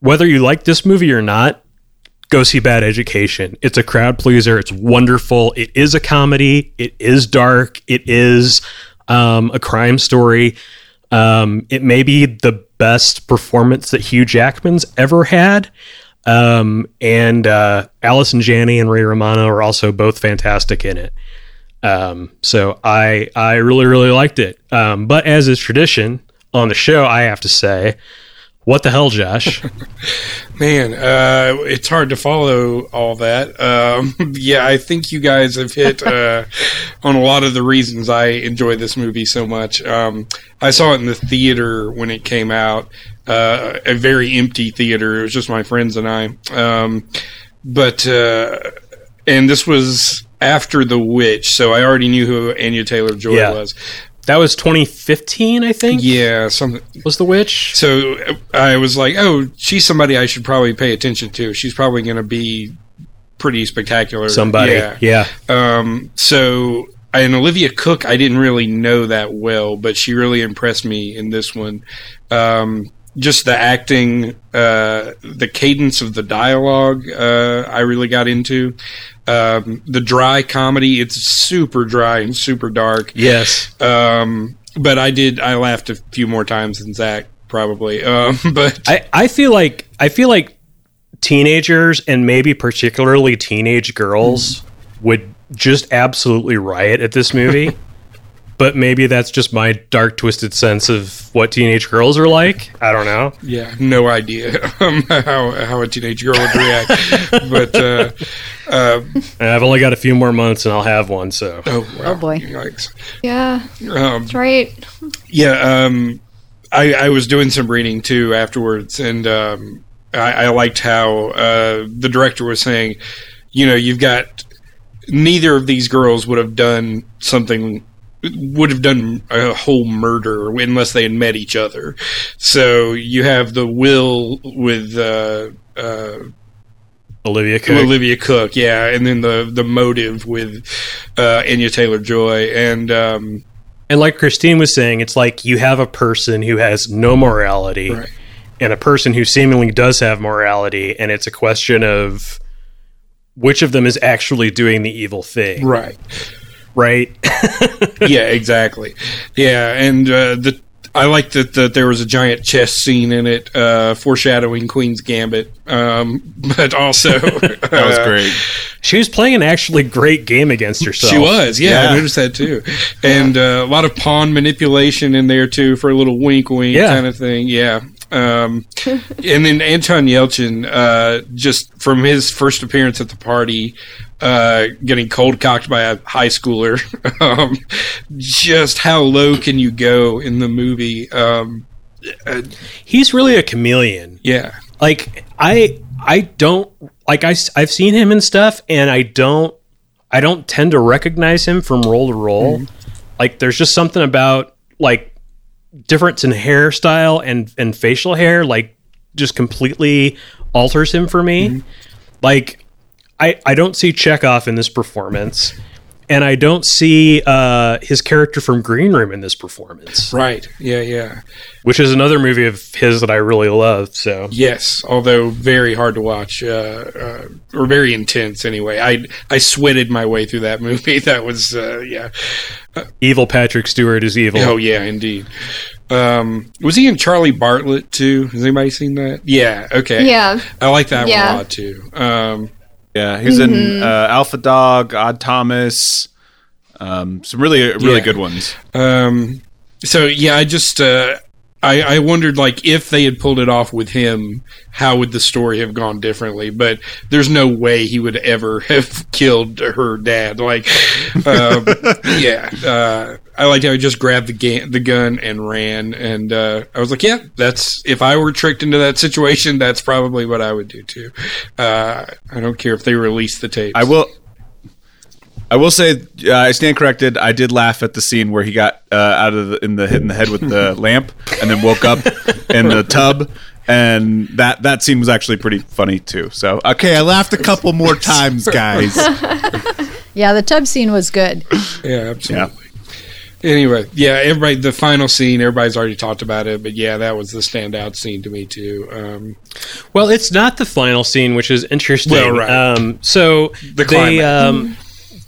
whether you like this movie or not, go see Bad Education. It's a crowd pleaser. It's wonderful. It is a comedy. It is dark. It is um, a crime story. Um, it may be the best performance that Hugh Jackman's ever had. Um, and uh, Allison Janney and Ray Romano are also both fantastic in it. Um, so I I really really liked it. Um, but as is tradition on the show, I have to say, what the hell, Josh? <laughs> Man, uh, it's hard to follow all that. Um, <laughs> yeah, I think you guys have hit uh, on a lot of the reasons I enjoy this movie so much. Um, I saw it in the theater when it came out, uh, a very empty theater. It was just my friends and I. Um, but uh, and this was after The Witch, so I already knew who Anya Taylor Joy Yeah. was. That was 2015, I think. Yeah, something. Was the witch? So uh, I was like, oh, she's somebody I should probably pay attention to. She's probably going to be pretty spectacular. Somebody. Yeah. yeah. Um, so, and Olivia Cooke, I didn't really know that well, but she really impressed me in this one. Um, just the acting, uh, the cadence of the dialogue, uh, I really got into. Um, the dry comedy, it's super dry and super dark. Yes. Um, but I did, I laughed a few more times than Zach, probably. <laughs> Um, but I, I feel like I feel like teenagers and maybe particularly teenage girls would just absolutely riot at this movie. <laughs> but maybe that's just my dark twisted sense of what teenage girls are like. I don't know. Yeah, no idea <laughs> um, how how a teenage girl would react. <laughs> but uh, uh, I've only got a few more months and I'll have one, so oh, wow. Oh, boy. Yikes. Yeah, Um, that's right. yeah, um, I, I was doing some reading too afterwards, and um, I, I liked how uh, the director was saying, you know, you've got neither of these girls would have done something would have done a whole murder unless they had met each other. So you have the will with uh, uh, Olivia Cooke. Olivia Cooke, yeah, and then the the motive with uh, Anya Taylor Joy, and um, And like Christine was saying, it's like you have a person who has no morality Right. and a person who seemingly does have morality, and it's a question of which of them is actually doing the evil thing, right, right? <laughs> yeah, exactly, yeah, and uh, the I like that that there was a giant chess scene in it, uh, foreshadowing Queen's Gambit, um, <laughs> but also <laughs> That was great. she was playing an actually great game against herself. She was, yeah, Yeah. I noticed that too, and uh, a lot of pawn manipulation in there too for a little wink, wink Yeah. kind of thing. Yeah, um, <laughs> and then Anton Yelchin, uh, just from his first appearance at the party, uh, getting cold cocked by a high schooler. <laughs> um, just how low can you go in the movie? Um, uh, He's really a chameleon. yeah, Like I, I don't like I. have seen him and stuff, and I don't. I don't tend to recognize him from role to role. Like there's just something about like difference in hairstyle and and facial hair, like just completely alters him for me. Mm-hmm. Like I I don't see Chekhov in this performance, and I don't see uh, his character from Green Room in this performance, right. Yeah, yeah. which is another movie of his that I really love. So Yes, although very hard to watch, uh, uh, or very intense. Anyway, I I sweated my way through that <laughs> movie. That was uh, yeah. evil Patrick Stewart is evil. Oh yeah, indeed. Um, was he in Charlie Bartlett too? Has anybody seen that? Yeah. Okay. Yeah, I like that one a lot too. Um, Yeah, he's in uh, Alpha Dog, Odd Thomas, um, some really really Yeah. good ones. um, so yeah, I just uh, I, I wondered like if they had pulled it off with him, how would the story have gone differently? But there's no way he would ever <laughs> have killed her dad. Like, um, <laughs> yeah, uh, I liked how he just grabbed the ga- the gun and ran, and uh, I was like, yeah, that's if I were tricked into that situation, that's probably what I would do too. Uh, I don't care if they release the tapes. I will. I will say uh, I stand corrected. I did laugh at the scene where he got uh, out of the, in the hit in the head with the <laughs> lamp and then woke up in the tub, and that that scene was actually pretty funny too. So okay, I laughed a couple more <laughs> times, guys. <laughs> Yeah, the tub scene was good. Yeah, absolutely. Anyway, yeah, everybody. The final scene, everybody's already talked about it, but yeah, that was the standout scene to me too. Um, Well, it's not the final scene, which is interesting. Well, right. Um, so The they um,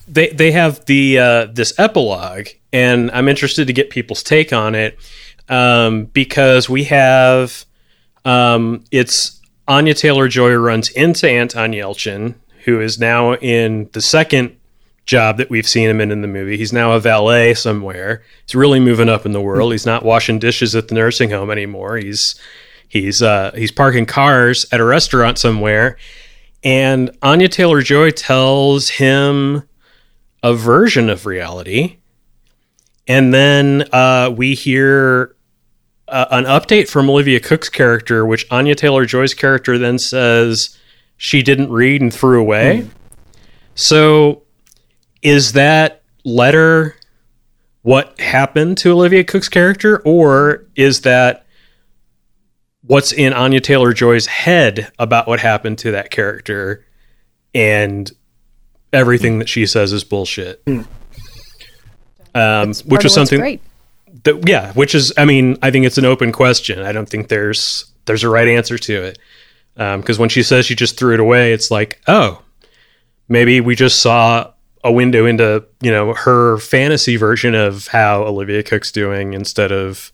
they they have the uh, this epilogue, and I'm interested to get people's take on it um, because we have um, it's Anya Taylor Joy runs into Anton Yelchin, who is now in the second job that we've seen him in in the movie. He's now a valet somewhere. He's really moving up in the world. He's not washing dishes at the nursing home anymore. He's he's uh, he's parking cars at a restaurant somewhere, and Anya Taylor Joy tells him a version of reality, and then uh, we hear uh, an update from Olivia Cooke's character, which Anya Taylor Joy's character then says she didn't read and threw away. So, is that letter what happened to Olivia Cooke's character, or is that what's in Anya Taylor Joy's head about what happened to that character and everything that she says is bullshit? Um, which of was something great. that, yeah, which is, I mean, I think it's an open question. I don't think there's there's a right answer to it. Because when she says she just threw it away, it's like, oh, maybe we just saw a window into you know her fantasy version of how Olivia Cooke's doing instead of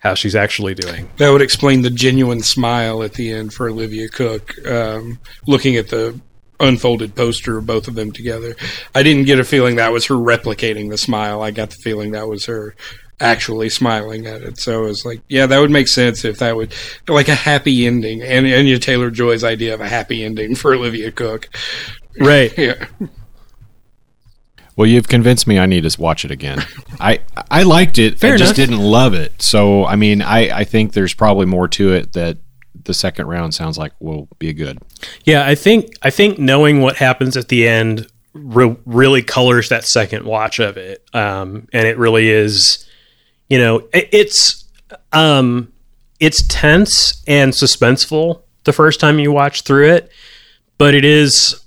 how she's actually doing. that would explain the genuine smile at the end for Olivia Cooke, um, looking at the unfolded poster of both of them together. I didn't get a feeling that was her replicating the smile. I got the feeling that was her actually smiling at it. So it was like, yeah, that would make sense if that would like a happy ending. And Anya Taylor Joy's idea of a happy ending for Olivia Cooke. Right. <laughs> Yeah. Well, you've convinced me. I need to watch it again. <laughs> I I liked it. Fair I just enough. didn't love it. So I mean, I I think there's probably more to it that the second round sounds like will be good. Yeah, I think I think knowing what happens at the end re- really colors that second watch of it, um, and it really is, you know, it, it's um, it's tense and suspenseful the first time you watch through it, but it is,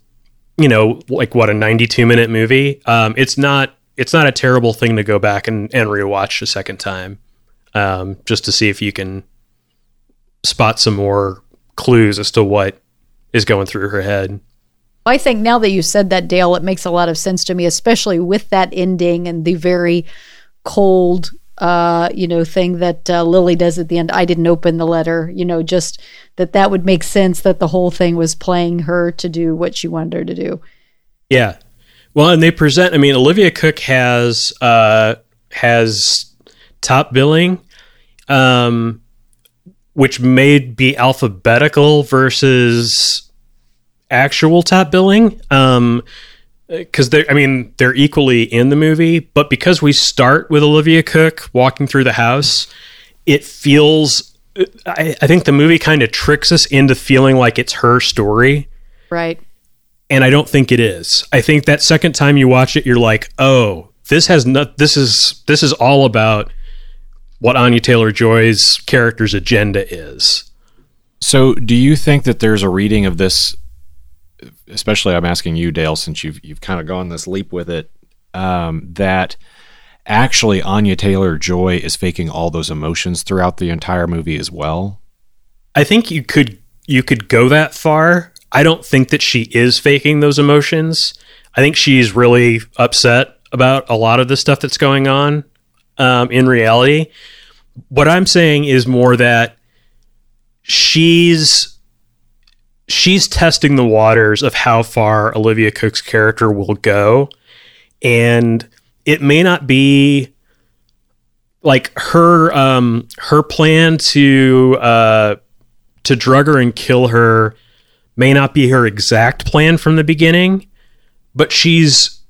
you know, like what a ninety-two minute movie. Um, it's not it's not a terrible thing to go back and, and rewatch a second time, um, just to see if you can spot some more clues as to what is going through her head. I think now that you said that, Dale, it makes a lot of sense to me, especially with that ending and the very cold, uh, you know, thing that uh, Lily does at the end. I didn't open the letter, you know, just that that would make sense that the whole thing was playing her to do what she wanted her to do. Yeah. Well, and they present. I mean, Olivia Cooke has uh, has top billing, um, which may be alphabetical versus actual top billing. Um, because they I mean, they're equally in the movie, but because we start with Olivia Cooke walking through the house, it feels. I, I think the movie kind of tricks us into feeling like it's her story Right. and I don't think it is. I think that second time you watch it, you're like, oh, this has not. This is this is all about what Anya Taylor Joy's character's agenda is. So, do you think that there's a reading of this? Especially, I'm asking you, Dale, since you've you've kind of gone this leap with it. Um, that actually Anya Taylor Joy is faking all those emotions throughout the entire movie as well. I think you could you could go that far. I don't think that she is faking those emotions. I think she's really upset about a lot of the stuff that's going on um, in reality. What I'm saying is more that she's she's testing the waters of how far Olivia Cooke's character will go, and it may not be like her um her plan to uh to drug her and kill her may not be her exact plan from the beginning, but she's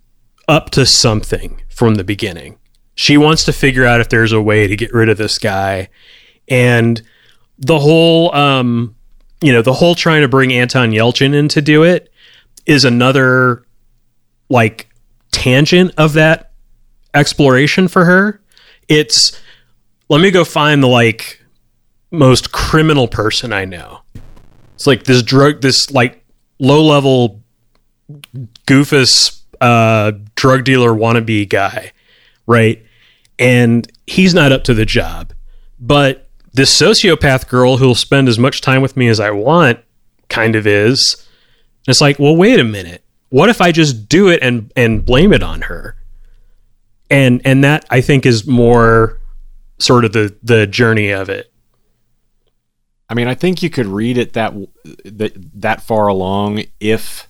up to something from the beginning. She wants to figure out if there's a way to get rid of this guy. And the whole um you know, the whole trying to bring Anton Yelchin in to do it is another like tangent of that exploration for her. It's let me go find the like most criminal person I know. It's like this drug, this like low level goofus uh, drug dealer wannabe guy, right? And he's not up to the job. But this sociopath girl who'll spend as much time with me as I want kind of is. It's like, well, wait a minute. What if I just do it and and blame it on her? And and that I think is more sort of the the journey of it. I mean, I think you could read it that that that far along if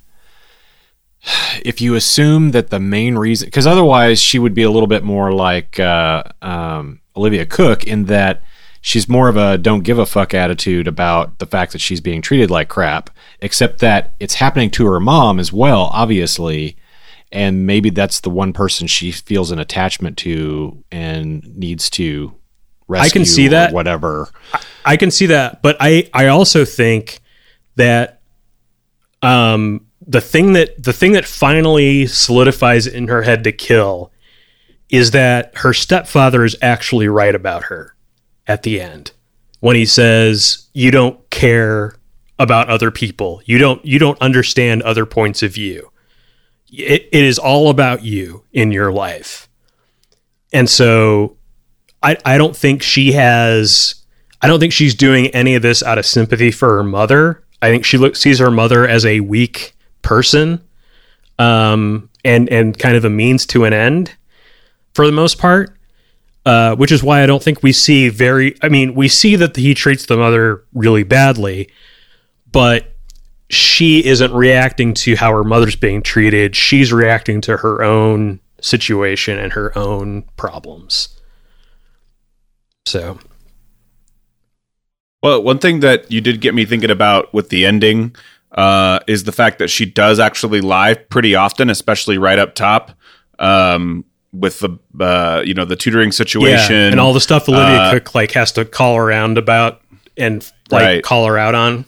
if you assume that the main reason, because otherwise she would be a little bit more like uh, um, Olivia Cooke in that she's more of a don't give a fuck attitude about the fact that she's being treated like crap, except that it's happening to her mom as well, obviously. And maybe that's the one person she feels an attachment to and needs to rescue. I can see or that. Whatever. I can see that, but I I also think that um the thing that the thing that finally solidifies it in her head to kill is that her stepfather is actually right about her at the end when he says you don't care about other people you don't you don't understand other points of view it, it is all about you in your life and so I, I don't think she has I don't think she's doing any of this out of sympathy for her mother. I think she looks sees her mother as a weak person, um, and and kind of a means to an end, for the most part. Uh, which is why I don't think we see very. I mean, we see that he treats the mother really badly, but she isn't reacting to how her mother's being treated. She's reacting to her own situation and her own problems. So Well, one thing that you did get me thinking about with the ending uh, is the fact that she does actually lie pretty often, especially right up top. Um, with the uh, you know the tutoring situation and all the stuff Olivia Uh, Cooke like has to call around about and like Right. call her out on.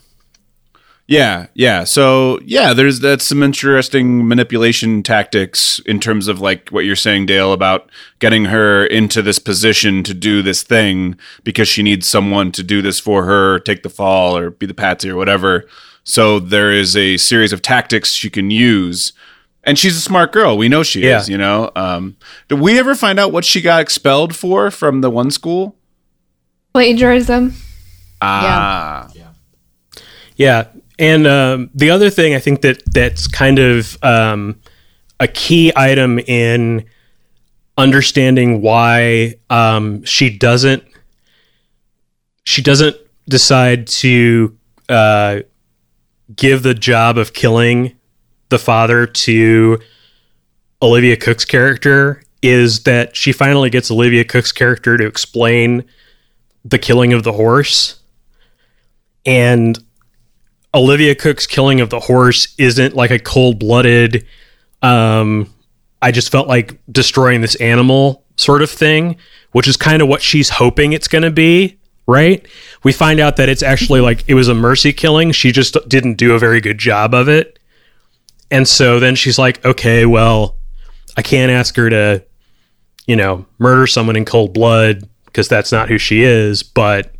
Yeah, yeah. So yeah, there's that's some interesting manipulation tactics in terms of like what you're saying, Dale, about getting her into this position to do this thing because she needs someone to do this for her, take the fall or be the patsy or whatever. So there is a series of tactics she can use. And she's a smart girl. We know she Yeah. is, you know. Um, did we ever find out what she got expelled for from the one school? Plagiarism. Ah. Yeah, Yeah, and um, the other thing I think that that's kind of um, a key item in understanding why um, she doesn't she doesn't decide to uh, give the job of killing the father to Olivia Cooke's character is that she finally gets Olivia Cooke's character to explain the killing of the horse and Olivia Cooke's killing of the horse isn't like a cold blooded, um, I just felt like destroying this animal sort of thing, which is kind of what she's hoping it's going to be, right? We find out that it's actually like it was a mercy killing. She just didn't do a very good job of it. And so then she's like, okay, well, I can't ask her to, you know, murder someone in cold blood because that's not who she is, but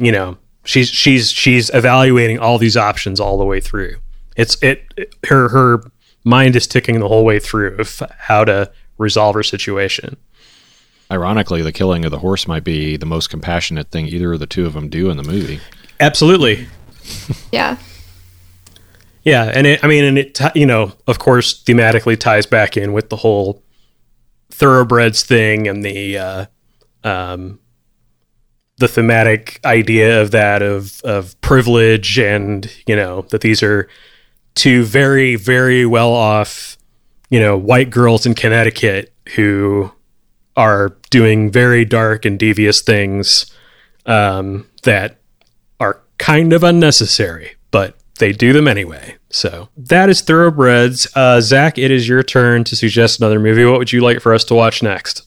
you know she's she's she's evaluating all these options all the way through it's it, it- her her mind is ticking the whole way through of how to resolve her situation Ironically, the killing of the horse might be the most compassionate thing either of the two of them do in the movie. absolutely Yeah. Yeah and it i mean and it you know of course thematically ties back in with the whole thoroughbreds thing and the uh um the thematic idea of that of of privilege and you know that these are two very very well off you know white girls in Connecticut who are doing very dark and devious things um, that are kind of unnecessary, but they do them anyway. So that is Thoroughbreds. Uh, Zach, it is your turn to suggest another movie. What would you like for us to watch next?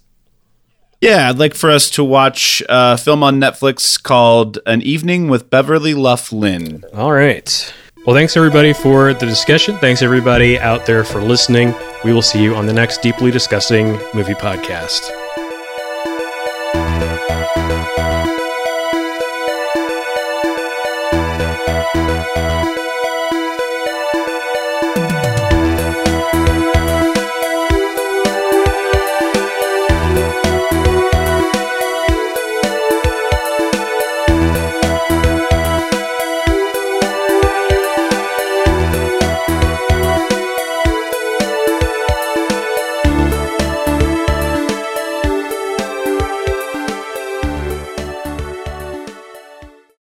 Yeah, I'd like for us to watch a film on Netflix called An Evening with Beverly Luff Linn. All right. Well, thanks everybody for the discussion. Thanks everybody out there for listening. We will see you on the next Deeply Discussing Movie Podcast.